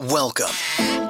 Welcome.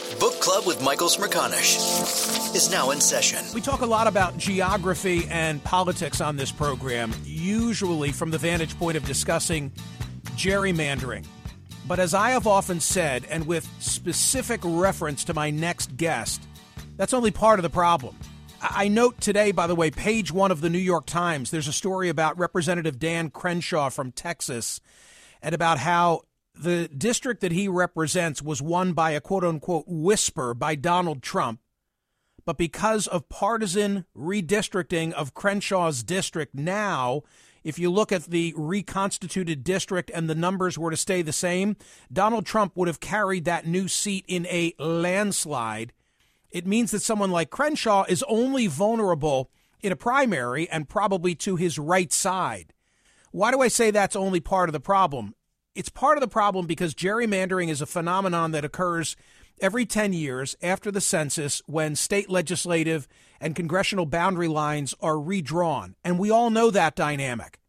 Book Club with Michael Smerconish is now in session. We talk a lot about geography and politics on this program, usually from the vantage point of discussing gerrymandering. But as I have often said, and with specific reference to my next guest, that's only part of the problem. I note today, by the way, page one of the New York Times, there's a story about Representative Dan Crenshaw from Texas and about how the district that he represents was won by a quote unquote whisper by Donald Trump. But because of partisan redistricting of Crenshaw's district now, if you look at the reconstituted district and the numbers were to stay the same, Donald Trump would have carried that new seat in a landslide. It means that someone like Crenshaw is only vulnerable in a primary and probably to his right side. Why do I say that's only part of the problem? It's part of the problem because gerrymandering is a phenomenon that occurs every 10 years after the census when state legislative and congressional boundary lines are redrawn. And we all know that dynamic.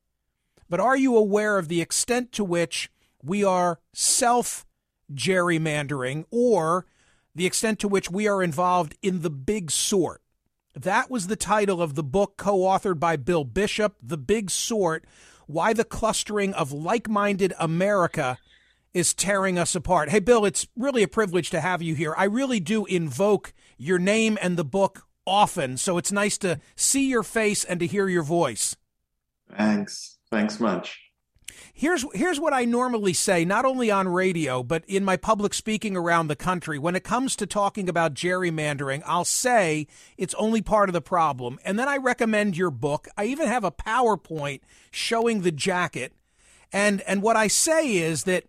But are you aware of the extent to which we are self gerrymandering or the extent to which we are involved in the big sort? That was the title of the book co authored by Bill Bishop, The Big Sort why the clustering of like minded America is tearing us apart. Hey, Bill, it's really a privilege to have you here. I really do invoke your name and the book often, so it's nice to see your face and to hear your voice. Thanks. Thanks much. Here's here's what I normally say, not only on radio, but in my public speaking around the country. When it comes to talking about gerrymandering, I'll say it's only part of the problem. And then I recommend your book. I even have a PowerPoint showing the jacket. And and what I say is that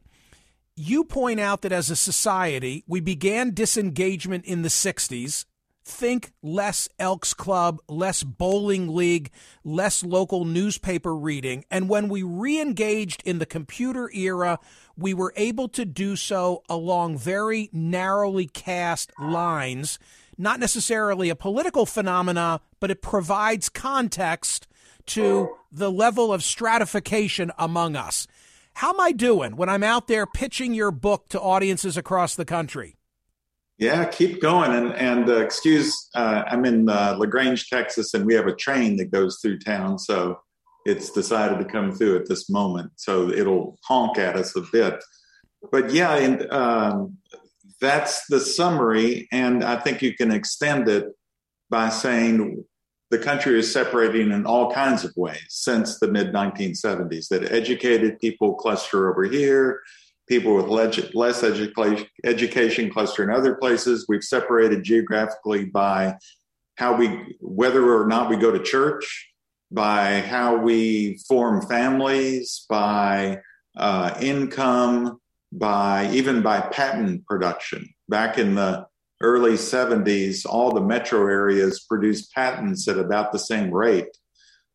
you point out that as a society, we began disengagement in the 60s think less Elks Club, less bowling league, less local newspaper reading. And when we re engaged in the computer era, we were able to do so along very narrowly cast lines, not necessarily a political phenomena, but it provides context to the level of stratification among us. How am I doing when I'm out there pitching your book to audiences across the country? Yeah, keep going. And, and uh, excuse, uh, I'm in uh, LaGrange, Texas, and we have a train that goes through town. So it's decided to come through at this moment. So it'll honk at us a bit. But yeah, and um, that's the summary. And I think you can extend it by saying the country is separating in all kinds of ways since the mid 1970s, that educated people cluster over here people with less education cluster in other places. We've separated geographically by how we, whether or not we go to church, by how we form families, by uh, income, by even by patent production. Back in the early 70s, all the metro areas produced patents at about the same rate.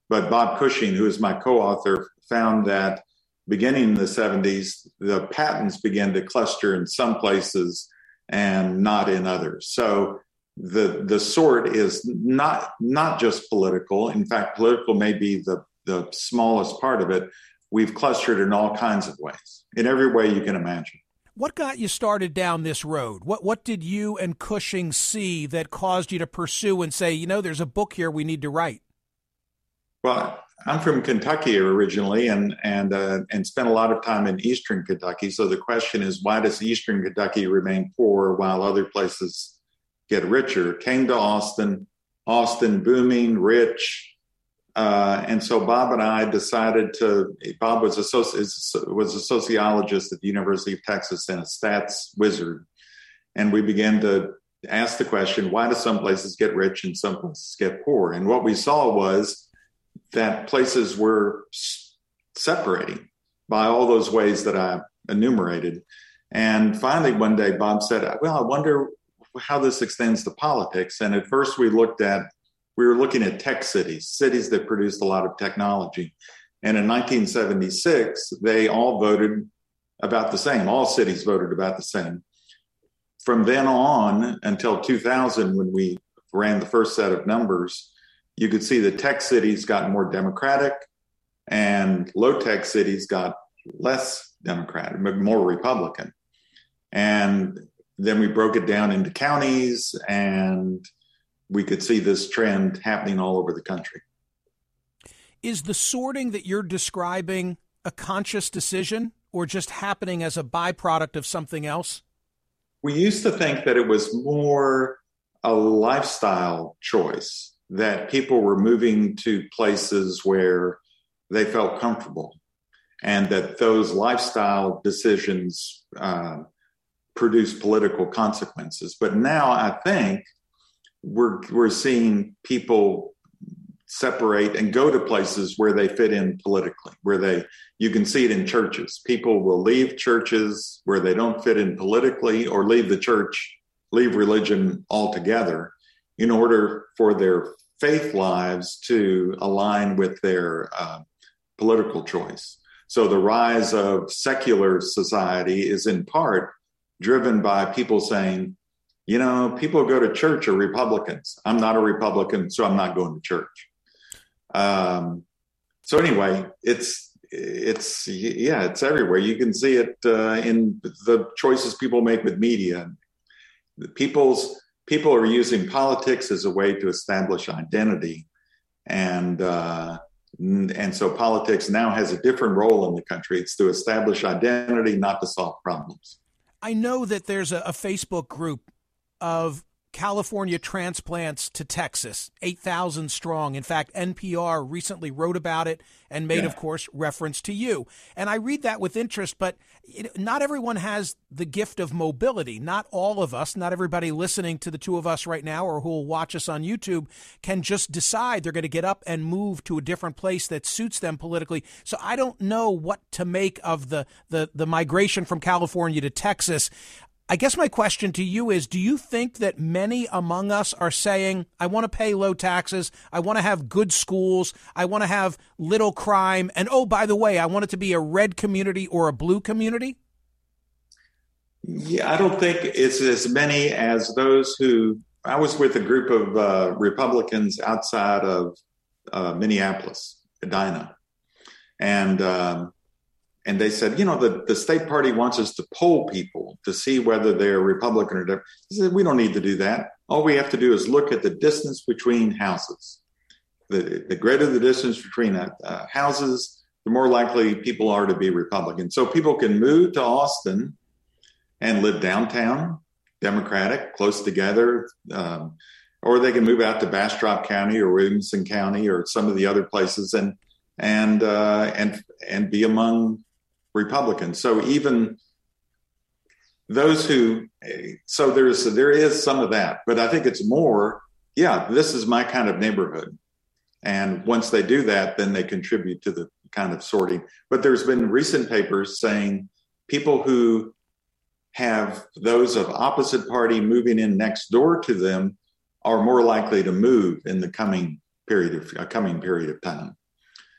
But Bob Cushing, who is my co author, found that beginning in the 70s, the patents began to cluster in some places and not in others. So the the sort is not not just political. In fact, political may be the the smallest part of it. We've clustered in all kinds of ways, in every way you can imagine. What got you started down this road? What what did you and Cushing see that caused you to pursue and say, you know, there's a book here we need to write? Well, I'm from Kentucky originally, and and uh, and spent a lot of time in Eastern Kentucky. So the question is, why does Eastern Kentucky remain poor while other places get richer? Came to Austin, Austin booming, rich, uh, and so Bob and I decided to. Bob was a soci- was a sociologist at the University of Texas and a stats wizard, and we began to ask the question: Why do some places get rich and some places get poor? And what we saw was that places were separating by all those ways that I enumerated. And finally, one day, Bob said, Well, I wonder how this extends to politics. And at first, we looked at, we were looking at tech cities, cities that produced a lot of technology. And in 1976, they all voted about the same. All cities voted about the same. From then on until 2000, when we ran the first set of numbers, you could see the tech cities got more democratic and low tech cities got less democratic, more Republican. And then we broke it down into counties and we could see this trend happening all over the country. Is the sorting that you're describing a conscious decision or just happening as a byproduct of something else? We used to think that it was more a lifestyle choice that people were moving to places where they felt comfortable and that those lifestyle decisions uh, political consequences. But now I think we're, we're seeing people separate and go to places where they fit in politically where they you can see it in churches people will leave churches where they don't fit in politically or leave the church leave religion altogether in order for their faith lives to align with their uh, political choice. So the rise of secular society is in part driven by people saying, you know, people who go to church are Republicans. I'm not a Republican, so I'm not going to church. Um, so anyway, it's it's yeah, it's everywhere. You can see it uh, in the choices people make with media. People's people are using politics as a way to establish identity, and uh, and so politics now has a different role in the country. It's to establish identity, not to solve problems. I know that there's a, a Facebook group of California transplants to Texas, 8,000 strong. In fact, NPR recently wrote about it and made, yeah. of course, reference to you. And I read that with interest, but not everyone has the gift of mobility. Not all of us, not everybody listening to the two of us right now or who will watch us on YouTube can just decide they're going to get up and move to a different place that suits them politically. So I don't know what to make of the, the, the migration from California to Texas I guess my question to you is do you think that many among us are saying, I want to pay low taxes, I want to have good schools, I want to have little crime, and oh, by the way, I want it to be a red community or a blue community? Yeah, I don't think it's as many as those who. I was with a group of uh, Republicans outside of uh, Minneapolis, Edina, and um, and they said, you know, the, the state party wants us to poll people to see whether they're Republican or Democrat. said, we don't need to do that. All we have to do is look at the distance between houses. The, the greater the distance between uh, uh, houses, the more likely people are to be Republican. So people can move to Austin and live downtown, Democratic, close together, um, or they can move out to Bastrop County or Williamson County or some of the other places and and uh, and and be among Republicans. So even those who, so there's there is some of that, but I think it's more. Yeah, this is my kind of neighborhood, and once they do that, then they contribute to the kind of sorting. But there's been recent papers saying people who have those of opposite party moving in next door to them are more likely to move in the coming period of a coming period of time.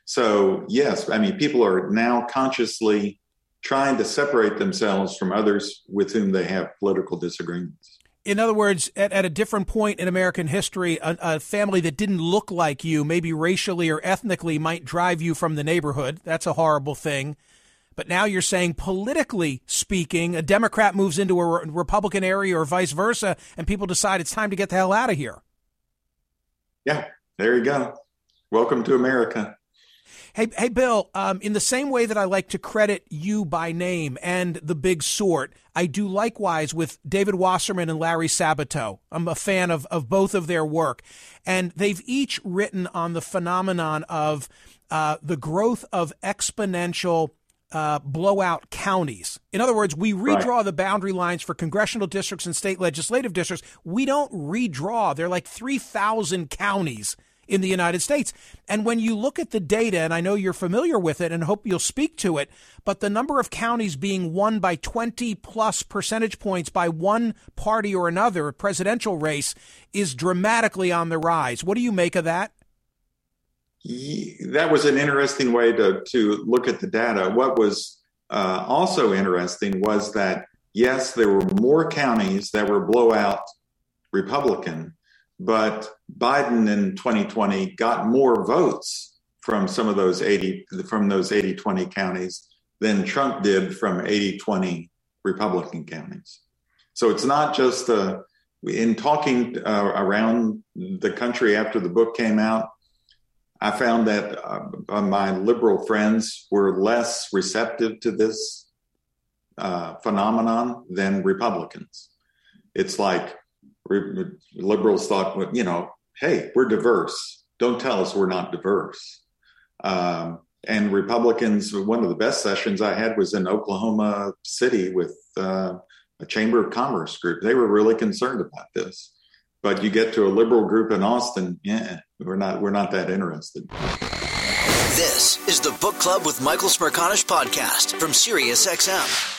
So, yes, I mean, people are now consciously trying to separate themselves from others with whom they have political disagreements. In other words, at, at a different point in American history, a, a, family that didn't look like you, maybe racially or ethnically, might drive you from the neighborhood. That's a horrible thing. But now you're saying, politically speaking, a Democrat moves into a Republican area or vice versa, and people decide it's time to get the hell out of here. Yeah, there you go. Welcome to America. Hey, hey, Bill. Um, in the same way that I like to credit you by name and the Big Sort, I do likewise with David Wasserman and Larry Sabato. I'm a fan of of both of their work, and they've each written on the phenomenon of uh, the growth of exponential. Uh, blowout counties. In other words, we redraw right. the boundary lines for congressional districts and state legislative districts. We don't redraw. They're like 3,000 counties in the United States. And when you look at the data, and I know you're familiar with it and hope you'll speak to it, but the number of counties being won by 20 plus percentage points by one party or another, a presidential race, is dramatically on the rise. What do you make of that? That was an interesting way to, to look at the data. What was uh, also interesting was that, yes, there were more counties that were blowout Republican but Biden in 2020 got more votes from some of those 80 from those 80 20 counties than Trump did from 80 20 Republican counties. So it's not just uh, in talking uh, around the country after the book came out. I found that uh, my liberal friends were less receptive to this uh, phenomenon than Republicans. It's like liberals thought, you know, hey, we're diverse. Don't tell us we're not diverse. Um, and Republicans, one of the best sessions I had was in Oklahoma City with uh, a Chamber of Commerce group. They were really concerned about this. But you get to a liberal group in Austin, yeah, we're not we're not that interested. This is the Book Club with Michael Smerconish podcast from SiriusXM.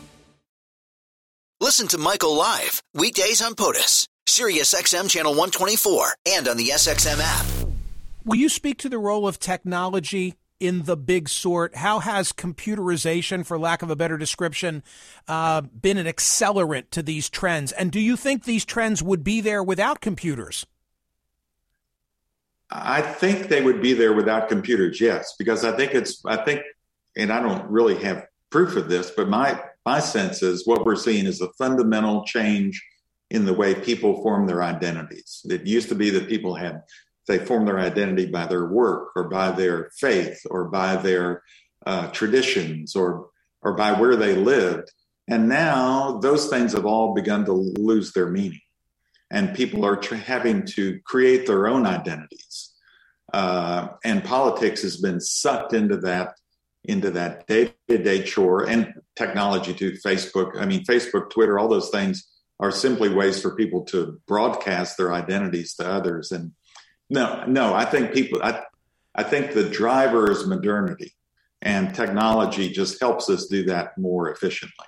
Listen to Michael live weekdays on POTUS, Sirius XM channel 124, and on the SXM app. Will you speak to the role of technology in the big sort? How has computerization, for lack of a better description, uh, been an accelerant to these trends? And do you think these trends would be there without computers? I think they would be there without computers, yes, because I think it's, I think, and I don't really have proof of this, but my my sense is what we're seeing is a fundamental change in the way people form their identities. It used to be that people had they form their identity by their work or by their faith or by their uh, traditions or or by where they lived. And now those things have all begun to lose their meaning, and people are tr- having to create their own identities. Uh, and politics has been sucked into that into that day-to-day chore and technology to Facebook. I mean, Facebook, Twitter, all those things are simply ways for people to broadcast their identities to others. And no, no, I think people, I, I think the driver is modernity and technology just helps us do that more efficiently.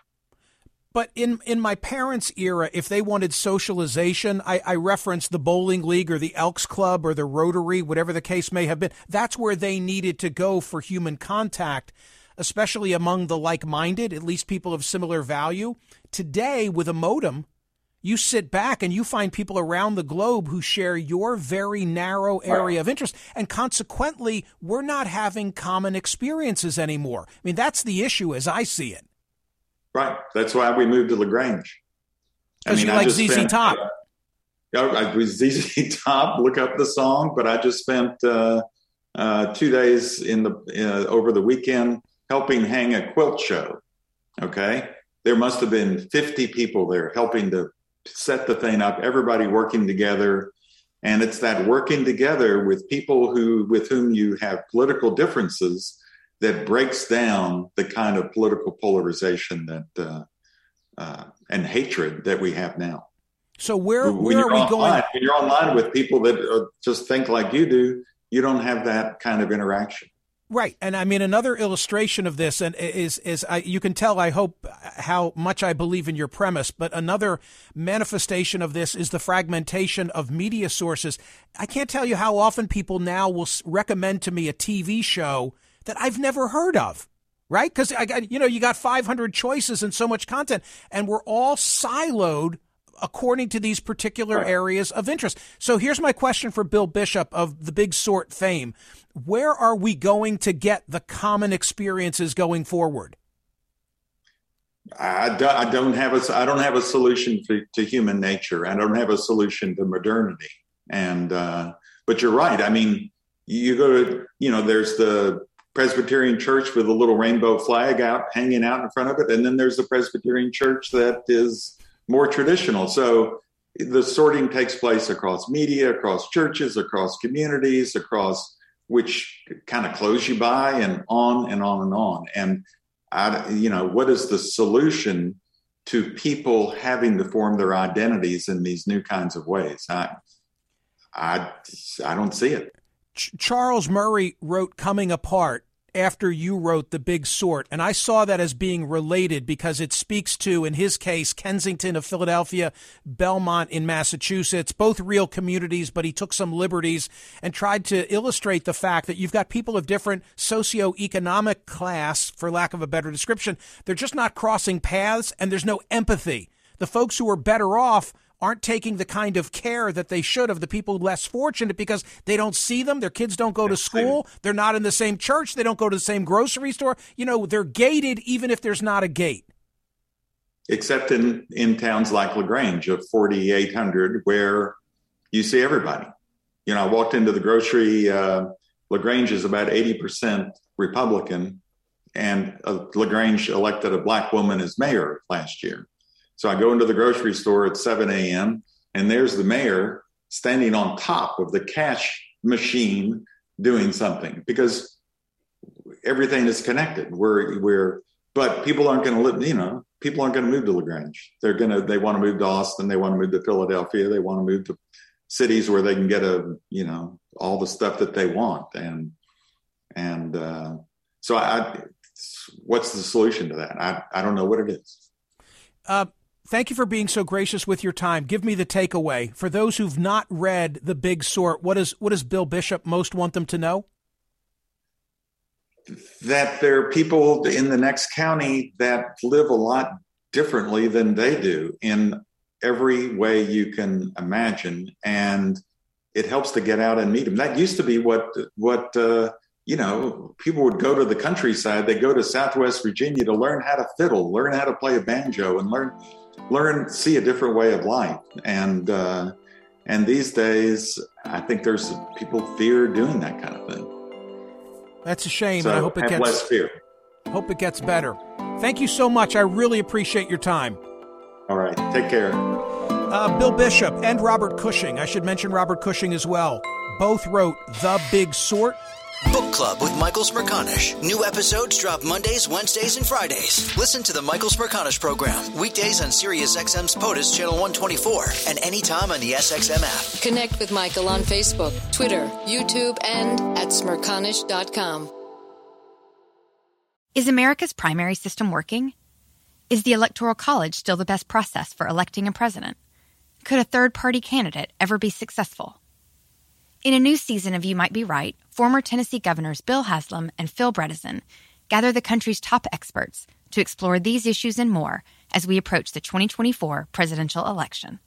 But in in my parents' era, if they wanted socialization, I, I referenced the bowling league or the Elks Club or the Rotary, whatever the case may have been. That's where they needed to go for human contact, especially among the like-minded, at least people of similar value. Today, with a modem, you sit back and you find people around the globe who share your very narrow area of interest. And consequently, we're not having common experiences anymore. I mean, that's the issue as I see it. Right. That's why we moved to Lagrange. Because you like ZZ spent, Top. Uh, I was ZZ Top. Look up the song, but I just spent uh, uh, two days in the uh, over the weekend helping hang a quilt show. Okay, there must have been fifty people there helping to set the thing up. Everybody working together, and it's that working together with people who with whom you have political differences that breaks down the kind of political polarization that uh, uh, and hatred that we have now. So where when where are we online, going? When you're online with people that are, just think like you do, you don't have that kind of interaction. Right, and I mean another illustration of this, and is is I, you can tell. I hope how much I believe in your premise, but another manifestation of this is the fragmentation of media sources. I can't tell you how often people now will recommend to me a TV show that I've never heard of. right? Because I got, you know you got 500 choices and so much content, and we're all siloed according to these particular areas of interest. So here's my question for Bill Bishop of the Big Sort fame: Where are we going to get the common experiences going forward? I, do, I don't have a I don't have a solution for, to human nature. I don't have a solution to modernity. And uh, but you're right. I mean, you go to you know there's the Presbyterian church with a little rainbow flag out hanging out in front of it, and then there's the Presbyterian church that is more traditional. So the sorting takes place across media, across churches, across communities, across which kind of clothes you buy, and on and on and on. And I, you know, what is the solution to people having to form their identities in these new kinds of ways? I, I, I don't see it. Ch- Charles Murray wrote "Coming Apart," after you wrote The Big Sort. And I saw that as being related because it speaks to, in his case, Kensington of Philadelphia, Belmont in Massachusetts, both real communities, but he took some liberties and tried to illustrate the fact that you've got people of different socioeconomic class, for lack of a better description. They're just not crossing paths and there's no empathy. The folks who are better off aren't taking the kind of care that they should of the people less fortunate because they don't see them. Their kids don't go to school. They're not in the same church. They don't go to the same grocery store. You know, they're gated even if there's not a gate. Except in, in towns like LaGrange of 4,800 where you see everybody. You know, I walked into the grocery. Uh, LaGrange is about 80% Republican, and uh, LaGrange elected a black woman as mayor last year. So I go into the grocery store at 7 a.m. and there's the mayor standing on top of the cash machine doing something because everything is connected. We're we're but people aren't going to live. You know, people aren't going to move to Lagrange. They're gonna they want to move to Austin. They want to move to Philadelphia. They want to move to cities where they can get a you know all the stuff that they want and and uh, so I, what's the solution to that? I I don't know what it is. Uh, Thank you for being so gracious with your time. Give me the takeaway. For those who've not read The Big Sort, what, is, what does Bill Bishop most want them to know? That there are people in the next county that live a lot differently than they do in every way you can imagine. And it helps to get out and meet them. That used to be what, what, uh, you know, people would go to the countryside. They go to Southwest Virginia to learn how to fiddle, learn how to play a banjo, and learn learn see a different way of life. And uh, and these days i think there's people fear doing that kind of thing. That's a shame so i hope it gets less fear. hope it gets better. Thank you so much. I really appreciate your time. All right. Take care. Uh, bill bishop and robert cushing. I should mention robert cushing as well. Both wrote the big sort Book Club with Michael Smerconish. New episodes drop Mondays, Wednesdays, and Fridays. Listen to the Michael Smerconish program weekdays on SiriusXM's POTUS Channel 124 and anytime on the SXM app. Connect with Michael on Facebook, Twitter, YouTube, and at smerconish.com. Is America's primary system working? Is the Electoral College still the best process for electing a president? Could a third party candidate ever be successful? In a new season of You Might Be Right, former Tennessee governors Bill Haslam and Phil Bredesen gather the country's top experts to explore these issues and more as we approach the 2024 presidential election.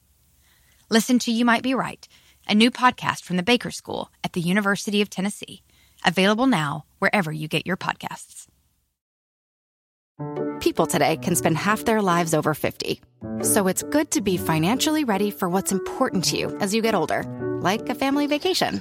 Listen to You Might Be Right, a new podcast from the Baker School at the University of Tennessee, available now wherever you get your podcasts. People today can spend half their lives over 50. So it's good to be financially ready for what's important to you as you get older like a family vacation.